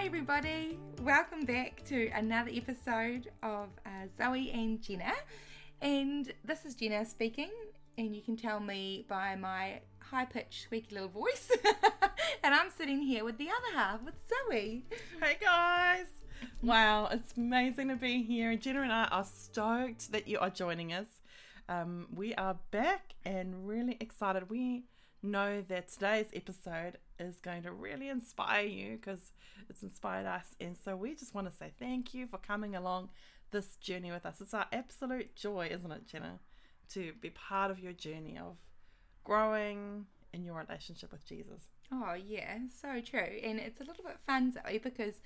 Hi, everybody. Welcome back to another episode of uh, Zoe and Jenna. And this is Jenna speaking, and you can tell me by my high pitched, squeaky little voice. and I'm sitting here with the other half, with Zoe. Hey guys! Wow, it's amazing to be here. Jenna and I are stoked that you are joining us. Um, we are back and really excited. We know that today's episode is going to really inspire you because it's inspired us. And so we just want to say thank you for coming along this journey with us. It's our absolute joy, isn't it, Jenna, to be part of your journey of growing in your relationship with Jesus. Oh, yeah, so true. And it's a little bit fun, Zoe, because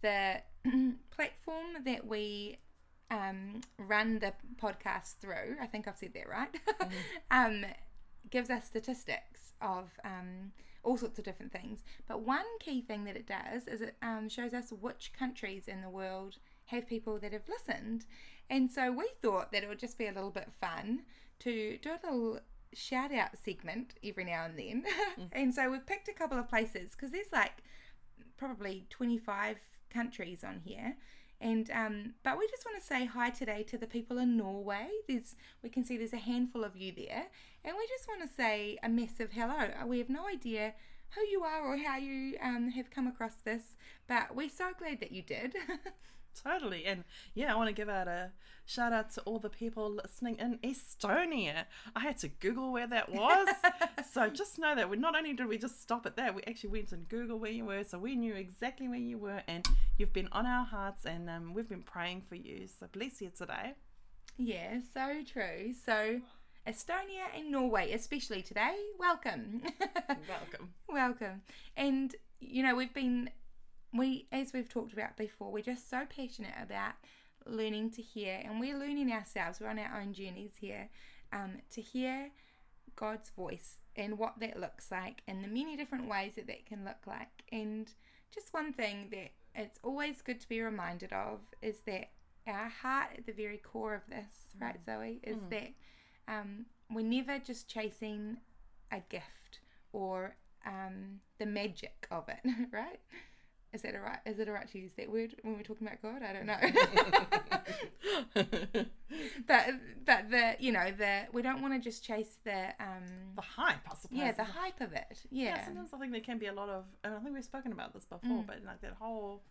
the platform that we um, run the podcast through, I think I've said that right, um, gives us statistics of um, all sorts of different things. But one key thing that it does is it um, shows us which countries in the world have people that have listened. And so we thought that it would just be a little bit fun to do a little shout out segment every now and then. and so we've picked a couple of places because there's like probably 25 countries on here. And um, but we just want to say hi today to the people in Norway. There's we can see there's a handful of you there, and we just want to say a massive hello. We have no idea who you are or how you um, have come across this, but we're so glad that you did. Totally. And yeah, I want to give out a shout out to all the people listening in Estonia. I had to Google where that was. so just know that we not only did we just stop at that, we actually went and Google where you were. So we knew exactly where you were and you've been on our hearts and um, we've been praying for you. So bless you today. yeah, so true. So Estonia and Norway, especially today, welcome. Welcome. Welcome. And you know, we've been we as we've talked about before, we're just so passionate about learning to hear and we're learning ourselves, we're on our own journeys here, um, to hear God's voice and what that looks like and the many different ways that that can look like. And just one thing that it's always good to be reminded of is that our heart at the very core of this, right, Zoe, is that um, we're never just chasing a gift or um, the magic of it, right? Is that a right? Is it a right to use that word when we're talking about God? I don't know. but but the you know the we don't want to just chase the um The hype, I suppose. yeah the hype of it Yeah, yeah sometimes I think there can be a lot of, and I think we've spoken about this before, mm. but like that whole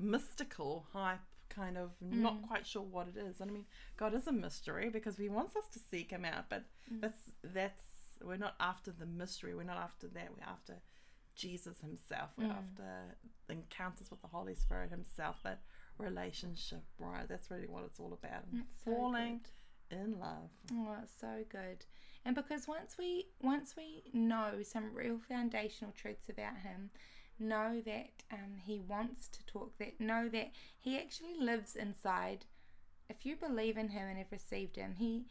mystical hype, kind of not mm. quite sure what it is. And I mean, God is a mystery because He wants us to seek Him out, but mm. that's that's we're not after the mystery. We're not after that. We're after Jesus Himself. We're after encounters with the Holy Spirit Himself. That relationship, right? That's really what it's all about. And That's so falling in love. Oh, it's so good. And because once we once we know some real foundational truths about him, know that um, he wants to talk, that know that he actually lives inside. If you believe in him and have received him, he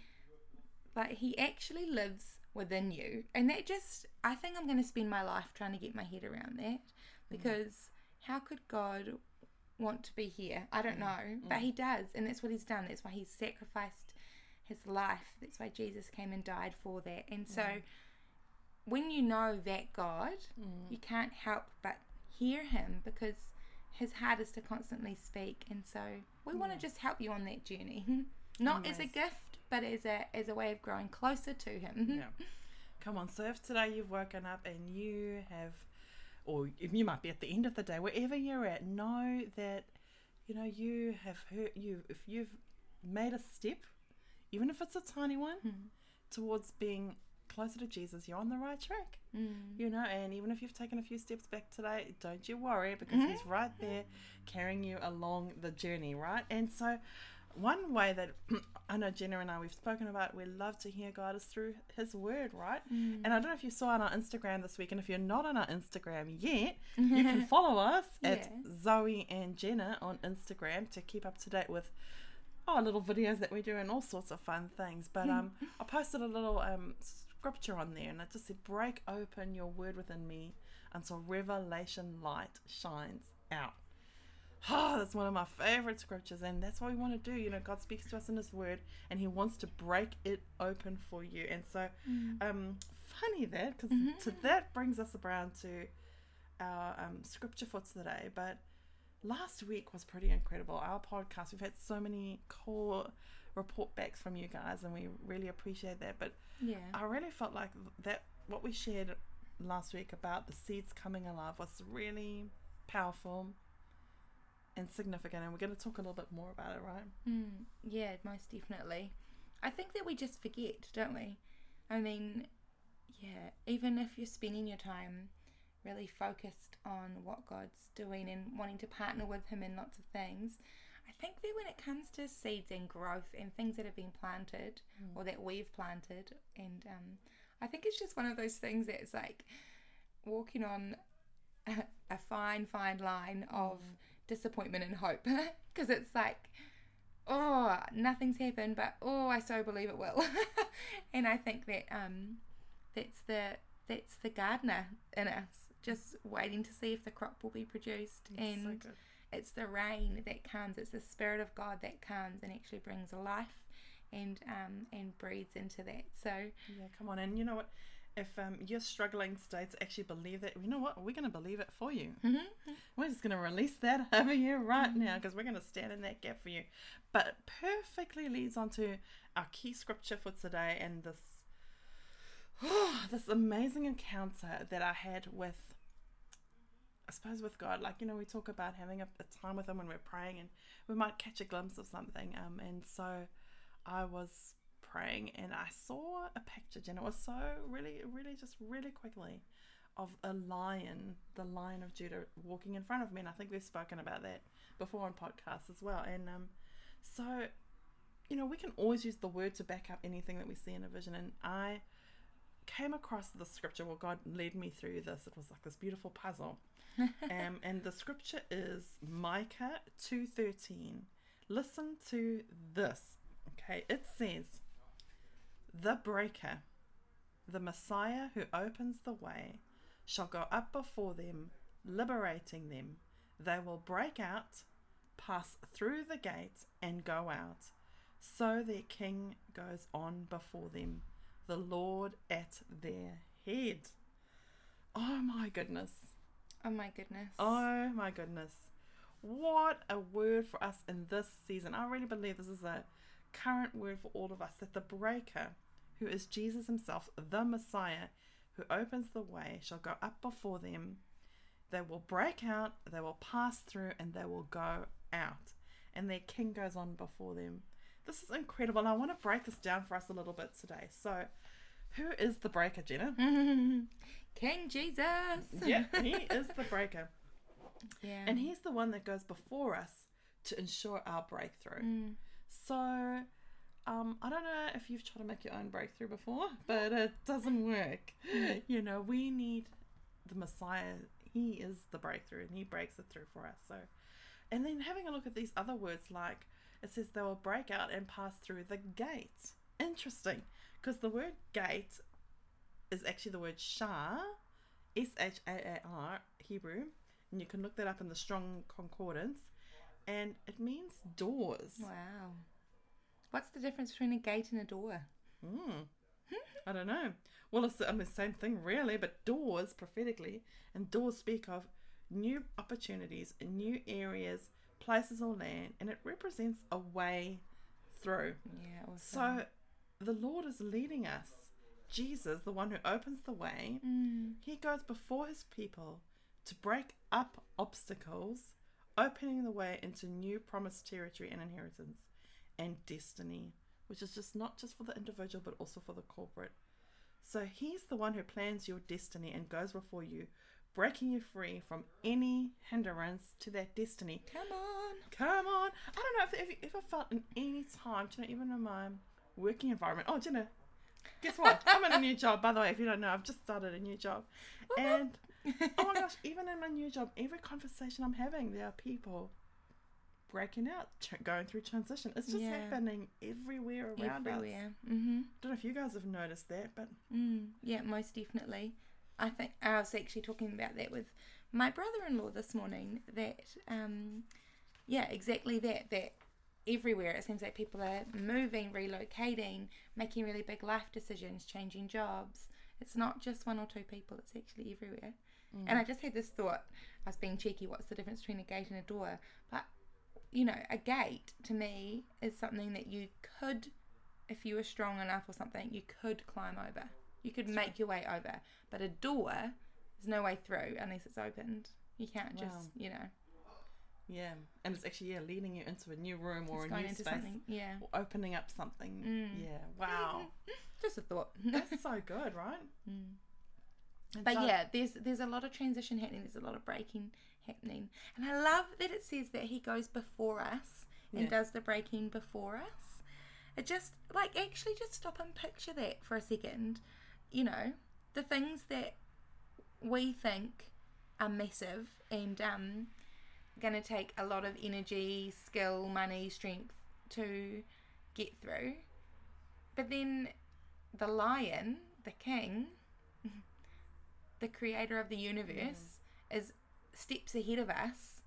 like he actually lives within you. And that just I think I'm gonna spend my life trying to get my head around that. Mm. Because how could God want to be here? I don't mm. know. But mm. he does, and that's what he's done. That's why he's sacrificed his life. That's why Jesus came and died for that. And so when you know that God, you can't help but hear him because his heart is to constantly speak. And so we want to just help you on that journey. Not as a gift, but as a as a way of growing closer to him. Yeah. Come on, so if today you've woken up and you have, or you might be at the end of the day, wherever you're at, know that, you know, you have hurt you, if you've made a step, even if it's a tiny one, hmm. towards being closer to Jesus, you're on the right track. Hmm. You know, and even if you've taken a few steps back today, don't you worry because mm-hmm. He's right there carrying you along the journey, right? And so, one way that I know Jenna and I we've spoken about, we love to hear God is through His Word, right? And I don't know if you saw on our Instagram this week, and if you're not on our Instagram yet, you can follow us at. Zoe and Jenna on Instagram to keep up to date with oh little videos that we do and all sorts of fun things. But um, I posted a little um scripture on there, and it just said, "Break open your word within me until revelation light shines out." Oh, that's one of my favorite scriptures, and that's what we want to do. You know, God speaks to us in His Word, and He wants to break it open for you. And so, um, funny that because to that brings us around to our um, scripture for today. But last week was pretty incredible. Our podcast, we've had so many core report backs from you guys, and we really appreciate that. But Yeah. I really felt like that what we shared last week about the seeds coming alive was really powerful and significant, and we're going to talk a little bit more about it, right? Mm, yeah, most definitely. I think that we just forget, don't we? I mean, yeah, even if you're spending your time really focused on what God's doing and wanting to partner with Him in lots of things, I think that when it comes to seeds and growth and things that have been planted or that we've planted, and um, I think it's just one of those things that's like walking on a, a fine, fine line of disappointment and hope because it's like oh nothing's happened but oh i so believe it will and i think that um that's the that's the gardener in us just waiting to see if the crop will be produced It's so and good. it's the rain that comes it's the spirit of god that comes and actually brings life and um and breathes into that so Yeah, come on. And you know what? If um, you're struggling today to actually believe that, you know what? We're going to believe it for you. We're just going to release that over you right now because we're going to stand in that gap for you. But it perfectly leads on to our key scripture for today and this oh, this amazing encounter that I had with I suppose with God, like you know, we talk about having a, a time with Him when we're praying, and we might catch a glimpse of something. Um, and so I was praying, and I saw a picture, and it was so really, really, just really quickly, of a lion, the Lion of Judah, walking in front of me. And I think we've spoken about that before on podcasts as well. And um, so, you know, we can always use the word to back up anything that we see in a vision. And I came across the scripture. Well, God led me through this. It was like this beautiful puzzle um, and the scripture is Micah 2:13. Listen to this. Okay, it says, "The breaker, the Messiah who opens the way, shall go up before them, liberating them. They will break out, pass through the gate, and go out. So their king goes on before them, the Lord at their head." Oh my goodness. oh my goodness Oh my goodness. What a word for us in this season. I really believe this is a current word for all of us that the breaker, who is Jesus himself, the Messiah, who opens the way, shall go up before them. They will break out, they will pass through, and they will go out. And their king goes on before them. This is incredible. And I want to break this down for us a little bit today. So, who is the breaker, Jenna? king jesus yeah, he is the breaker. yeah And he's the one that goes before us to ensure our breakthrough. Mm. So, um, I don't know if you've tried to make your own breakthrough before, but it doesn't work. You know, we need the Messiah. He is the breakthrough and he breaks it through for us. So, and then having a look at these other words, like it says they will break out and pass through the gate. Interesting, because the word gate is actually the word shah, S H A A R, Hebrew, and you can look that up in the Strong Concordance, and it means doors. wow what's the difference between a gate and a door Hmm. I don't know. Well, it's I mean, the same thing, really, but doors prophetically, and doors speak of new opportunities, new areas, places or land, and it represents a way through. yeah awesome. So the Lord is leading us. Jesus, the one who opens the way, Mm. he goes before his people to break up obstacles, opening the way into new promised territory and inheritance and destiny, which is just not just for the individual but also for the corporate. So he's the one who plans your destiny and goes before you, breaking you free from any hindrance to that destiny. come on Come on. I don't know if, if you ever felt in any time, you know, even in my working environment. Oh, Jenna, guess what? I'm in a new job, by the way, if you don't know. I've just started a new job. And oh my gosh, even in my new job, every conversation I'm having, there are people breaking out, tr- going through transition. It's just Yeah. happening everywhere around us. everywhere mm-hmm. don't know if you guys have noticed that, but Mm, yeah, most definitely. I think I was actually talking about that with my brother-in-law this morning. That, um, yeah, exactly that. That everywhere it seems like people are moving, relocating, making really big life decisions, changing jobs. It's not just one or two people. It's actually everywhere. And I just had this thought. I was being cheeky. What's the difference between a gate and a door? But you know, a gate to me is something that you could, if you were strong enough or something, you could climb over. You could make your way over. But a door, there's no way through unless it's opened. You can't Wow. just, you know, Yeah, and it's actually yeah leading you into a new room or it's a new space. Yeah. or opening up something. Mm. Yeah, wow, Just a thought. that's so good, right? Mm. But so- yeah, there's there's a lot of transition happening. There's a lot of breaking happening, and I love that it says that he goes before us and Yeah. does the breaking before us. It just like actually just stop and picture that for a second. You know, the things that we think are massive and um, going to take a lot of energy, skill, money, strength to get through. But then the lion, the king, the creator of the universe, is steps ahead of us.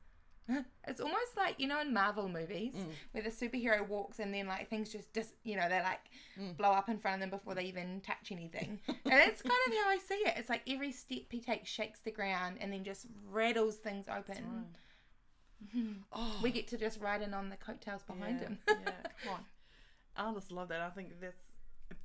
It's almost like you know in Marvel movies Mm. where the superhero walks and then like things just dis- you know they like Mm. blow up in front of them before they even touch anything. and it's kind of how I see it. It's like every step he takes shakes the ground and then just rattles things open. right. Oh, We get to just ride in on the coattails behind yeah, him. yeah, come on. I just love that. I think that's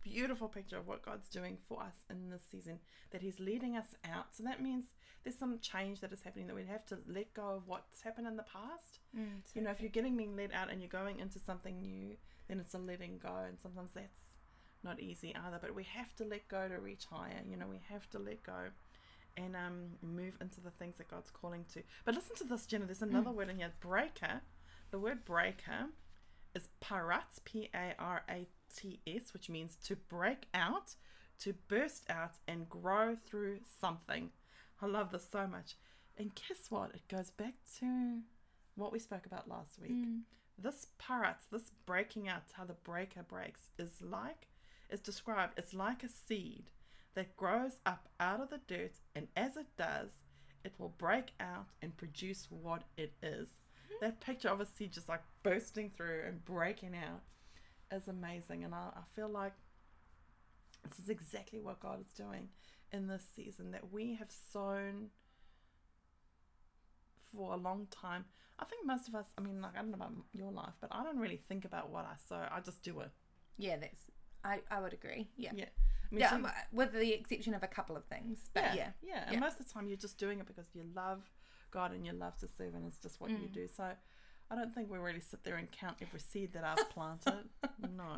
beautiful picture of what God's doing for us in this season. That He's leading us out. So that means there's some change that is happening. That we have to let go of what's happened in the past. Mm, so You know, if you're getting being led out and you're going into something new, then it's a letting go, and sometimes that's not easy either. But we have to let go to reach higher. You know, we have to let go and um, move into the things that God's calling to. But listen to this, Jenna. There's another word in here, breaker. The word breaker is parat, P A R A T S, which means to break out, to burst out, and grow through something. I love this so much. And guess what? It goes back to what we spoke about last week. Mm. This parat, this breaking out, how the breaker breaks, is like, is described, it's like a seed that grows up out of the dirt, and as it does, it will break out and produce what it is. That picture of a seed just like bursting through and breaking out is amazing, and I, I feel like this is exactly what God is doing in this season that we have sown for a long time. I think most of us, I mean, like, I don't know about your life, but I don't really think about what I sow. I just do it. Yeah, that's. I, I would agree. Yeah. Yeah. I mean, Yeah, um, with the exception of a couple of things. But yeah. yeah. And yeah. most of the time, you're just doing it because you love God and you love to serve, and it's just what you Mm. do. So I don't think we really sit there and count every seed that I've planted. no.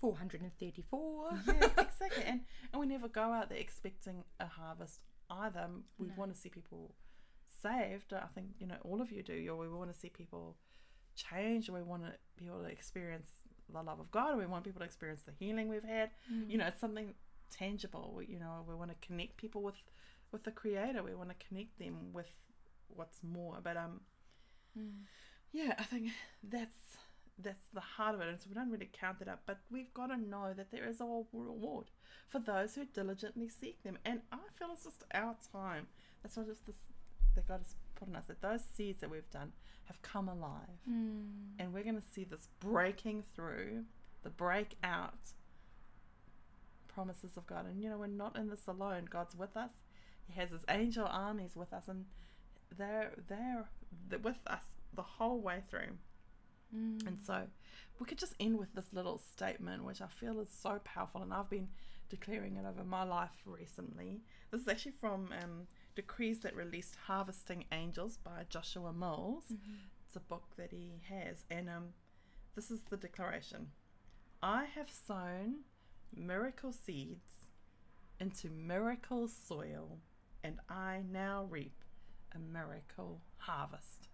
434. Yeah, exactly. And and we never go out there expecting a harvest either. We No. want to see people saved. I think you know all of you do. Or we want to see people change. We want people to experience the love of God. We want people to experience the healing we've had. Mm. You know, it's something tangible. We, you know, we want to connect people with with the Creator. We want to connect them with what's more. But um, Mm. Yeah, I think that's that's the heart of it, and so we don't really count it up. But we've got to know that there is a reward for those who diligently seek them, and I feel it's just our time. That's not just this that God has put in us. That those seeds that we've done have come alive, Mm. and we're going to see this breaking through, the breakout promises of God. And you know, we're not in this alone. God's with us. He has His angel armies with us, and they're they're, they're with us the whole way through. Mm. And so we could just end with this little statement, which I feel is so powerful, and I've been declaring it over my life recently. This is actually from um, Decrees That Released Harvesting Angels by Joshua Mills. Mhm. It's a book that he has, and um, this is the declaration I have sown miracle seeds into miracle soil, and I now reap a miracle harvest.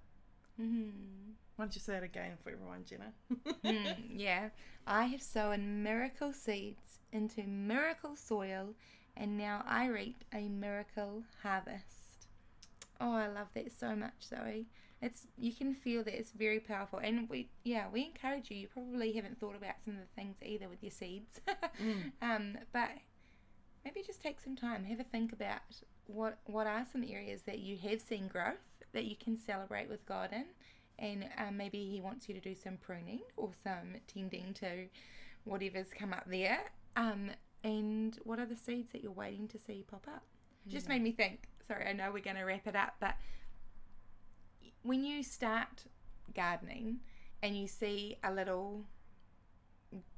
Mhm. Why don't you say it again for everyone, Jenna? Mm, yeah. I have sown miracle seeds into miracle soil, and now I reap a miracle harvest. Oh, I love that so much, Zoe. It's you can feel that it's very powerful, and we yeah we encourage you. You probably haven't thought about some of the things either with your seeds, Mm. um, but maybe just take some time, have a think about what what are some areas that you have seen growth that you can celebrate with God in, and um, maybe He wants you to do some pruning or some tending to whatever's come up there. Um, and what are the seeds that you're waiting to see pop up? Just made me think sorry, I know we're going to wrap it up, but when you start gardening and you see a little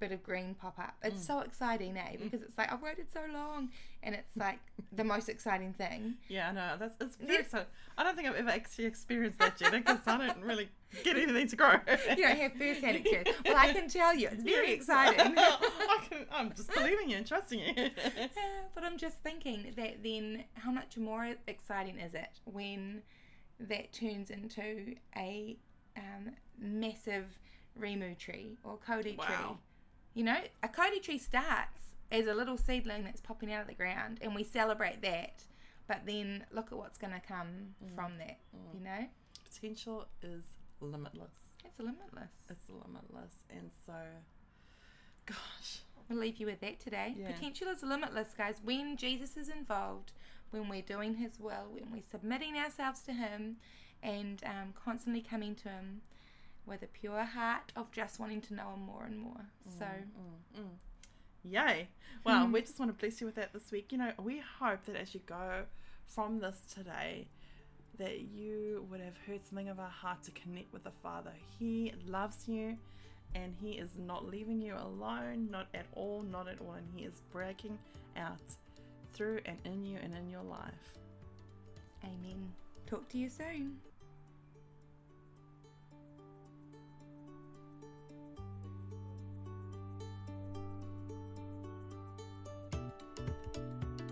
bit of green pop up, it's Mm. so exciting, eh? Because it's like, I've waited so long, and it's like the most exciting thing. Yeah, I know. That's it's very Yeah. so. I don't think I've ever actually experienced that, yet because I don't really get anything to grow. You don't have first hand experience. Well, I can tell you, it's very exciting. I can, I'm just believing you and trusting you. but I'm just thinking that then how much more exciting is it when that turns into a um, massive rimu tree or kauri tree? You know, a kauri tree starts as a little seedling that's popping out of the ground and we celebrate that. But then look at what's going to come from that, you know? Potential is limitless. It's limitless. It's limitless, and so, gosh, We'll leave you with that today. Yeah. Potential is limitless, guys. When Jesus is involved, when we're doing His will, when we're submitting ourselves to Him, and um, constantly coming to Him with a pure heart of just wanting to know Him more and more. So, mm, mm. yay! Well, we just want to bless you with that this week. You know, we hope that as you go from this today, that you would have heard something of our heart to connect with the Father. He loves you and He is not leaving you alone, not at all, not at all. And He is breaking out through and in you and in your life. Amen. Talk to you soon.